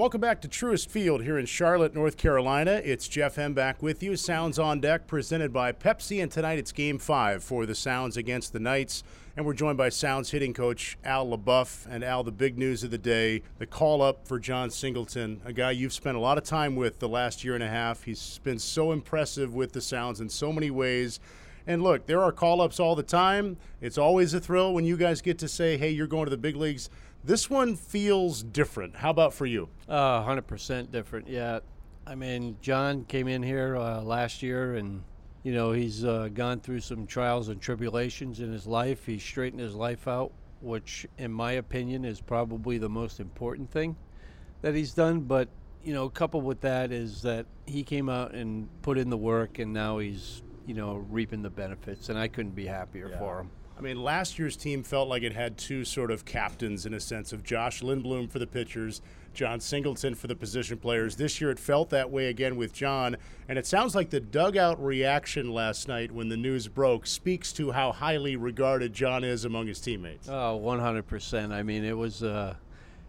Welcome back to Truist Field here in Charlotte, North Carolina. It's Jeff Hem back with you. Sounds on deck presented by Pepsi, and tonight it's game five for the Sounds against the Knights. And we're joined by Sounds hitting coach Al LeBoeuf. And Al, the big news of the day the call up for Jon Singleton, a guy you've spent a lot of time with the last year and a half. He's been so impressive with the Sounds in so many ways. And look, there are call ups all the time. It's always a thrill when you guys get to say, hey, you're going to the big leagues. This one feels different. How about for you? Uh, 100% different, yeah. I mean, Jon came in here uh, last year and, you know, he's uh, gone through some trials and tribulations in his life. He's straightened his life out, which, in my opinion, is probably the most important thing that he's done. But, you know, coupled with that is that he came out and put in the work and now he's, you know, reaping the benefits. And I couldn't be happier Yeah. for him. I mean, last year's team felt like it had two sort of captains in a sense of Josh Lindblom for the pitchers, Jon Singleton for the position players. This year it felt that way again with Jon, and it sounds like the dugout reaction last night when the news broke speaks to how highly regarded Jon is among his teammates. Oh, 100%. I mean, it was, uh,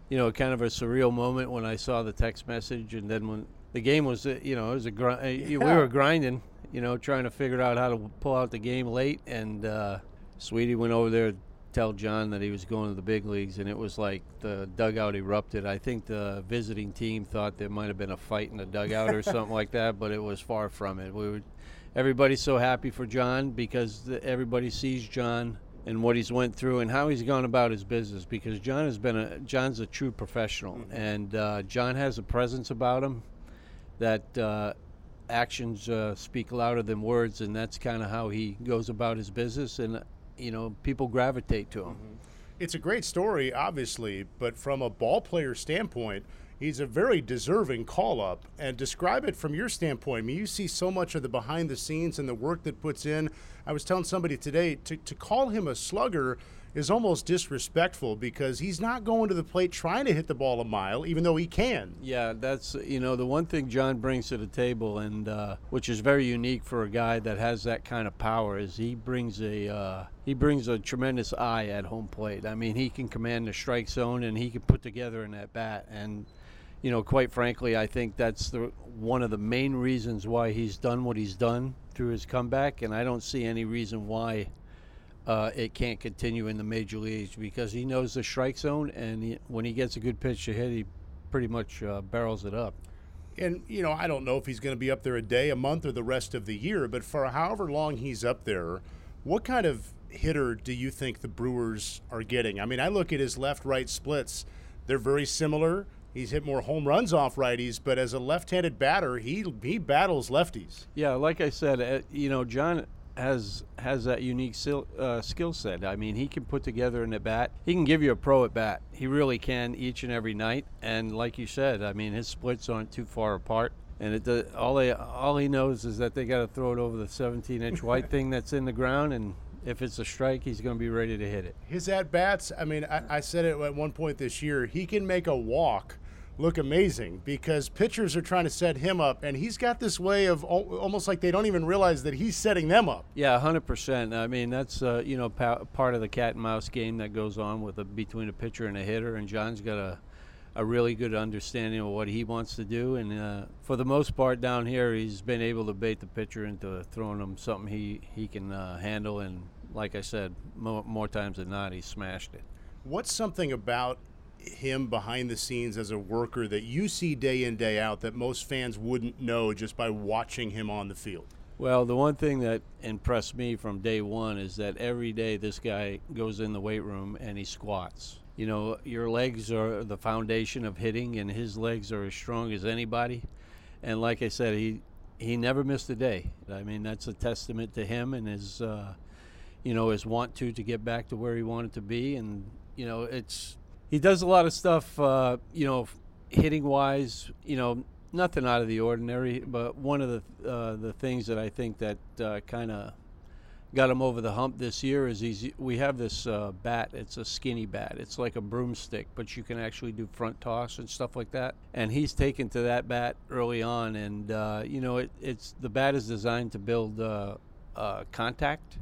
you know, kind of a surreal moment when I saw the text message, and then when the game was, uh, you know, it was a gr- uh, we were grinding, you know, trying to figure out how to pull out the game late, and uh, Sweetie went over there to tell Jon that he was going to the big leagues, and it was like the dugout erupted. I think the visiting team thought there might have been a fight in the dugout or something like that, but it was far from it. We were, everybody's so happy for Jon because the, everybody sees Jon and what he's went through and how he's gone about his business because Jon has been a Jon's a true professional and uh, Jon has a presence about him that uh, actions uh, speak louder than words and that's kind of how he goes about his business and you know people gravitate to him. Mm-hmm. It's a great story, obviously, but from a ball player standpoint, he's a very deserving call up. And describe it from your standpoint. I mean, you see so much of the behind the scenes and the work that puts in. I was telling somebody today to, to call him a slugger is almost disrespectful because he's not going to the plate trying to hit the ball a mile, even though he can. Yeah, that's you know the one thing Jon brings to the table, and uh, which is very unique for a guy that has that kind of power, is he brings a uh, he brings a tremendous eye at home plate. I mean, he can command the strike zone, and he can put together in that bat. And you know, quite frankly, I think that's the one of the main reasons why he's done what he's done through his comeback, and I don't see any reason why uh, it can't continue in the major leagues because he knows the strike zone, and he, when he gets a good pitch to hit, he pretty much uh, barrels it up. And, you know, I don't know if he's going to be up there a day, a month, or the rest of the year, but for however long he's up there, what kind of hitter do you think the Brewers are getting? I mean, I look at his left right splits, they're very similar. He's hit more home runs off righties, but as a left handed batter, he, he battles lefties. Yeah, like I said, uh, you know, Jon has has that unique sil- uh, skill set. I mean, he can put together an at bat. He can give you a pro at bat. He really can each and every night. And like you said, I mean, his splits aren't too far apart. And it does, all they all he knows is that they got to throw it over the 17-inch white thing that's in the ground, and if it's a strike, he's going to be ready to hit it. His at bats, I mean, I, I said it at one point this year, he can make a walk look amazing because pitchers are trying to set him up, and he's got this way of almost like they don't even realize that he's setting them up. Yeah, hundred percent. I mean, that's uh, you know pa- part of the cat and mouse game that goes on with a, between a pitcher and a hitter, and Jon's got a a really good understanding of what he wants to do, and uh, for the most part down here, he's been able to bait the pitcher into throwing him something he he can uh, handle, and like I said, more, more times than not, he smashed it. What's something about him behind the scenes as a worker that you see day in, day out that most fans wouldn't know just by watching him on the field? Well, the one thing that impressed me from day one is that every day this guy goes in the weight room and he squats. You know, your legs are the foundation of hitting, and his legs are as strong as anybody. And like I said, he he never missed a day. I mean, that's a testament to him and his, uh, you know, his want to to get back to where he wanted to be. And you know, it's he does a lot of stuff. Uh, you know, hitting wise, you know, nothing out of the ordinary. But one of the uh, the things that I think that uh, kind of got him over the hump this year is he's we have this uh, bat. It's a skinny bat. It's like a broomstick, but you can actually do front toss and stuff like that. And he's taken to that bat early on, and uh, you know it, it's the bat is designed to build uh, contact,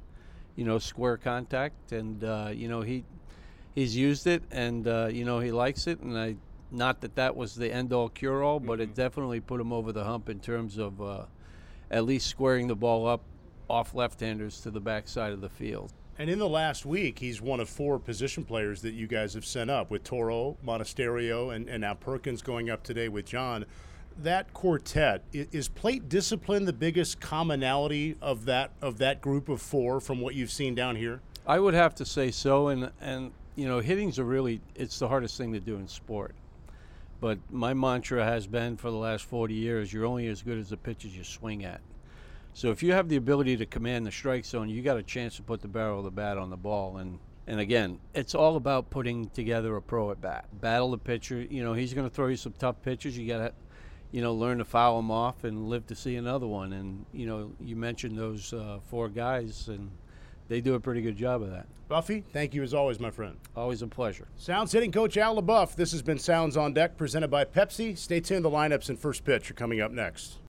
you know, square contact, and you know he he's used it, and uh, you know he likes it, and I not that that was the end all cure all, but it definitely put him over the hump in terms of uh, at least squaring the ball up off left handers to the backside of the field. And in the last week, he's one of four position players that you guys have sent up with Toro, Monasterio, and, and now Perkins going up today with Jon. That quartet is plate discipline the biggest commonality of that of that group of four from what you've seen down here. I would have to say so, and and you know, hitting's a really it's the hardest thing to do in sport. But my mantra has been for the last 40 years: you're only as good as the pitches you swing at. So if you have the ability to command the strike zone, you got a chance to put the barrel of the bat on the ball. And and again, it's all about putting together a pro at bat. Battle the pitcher. You know, he's going to throw you some tough pitches. You got to, you know, learn to foul him off and live to see another one. And you know, you mentioned those uh, four guys, and they do a pretty good job of that. Buffy, thank you as always, my friend. Always a pleasure. Sounds hitting coach Al LeBoeuf. This has been Sounds on Deck presented by Pepsi. Stay tuned. The lineups and first pitch are coming up next.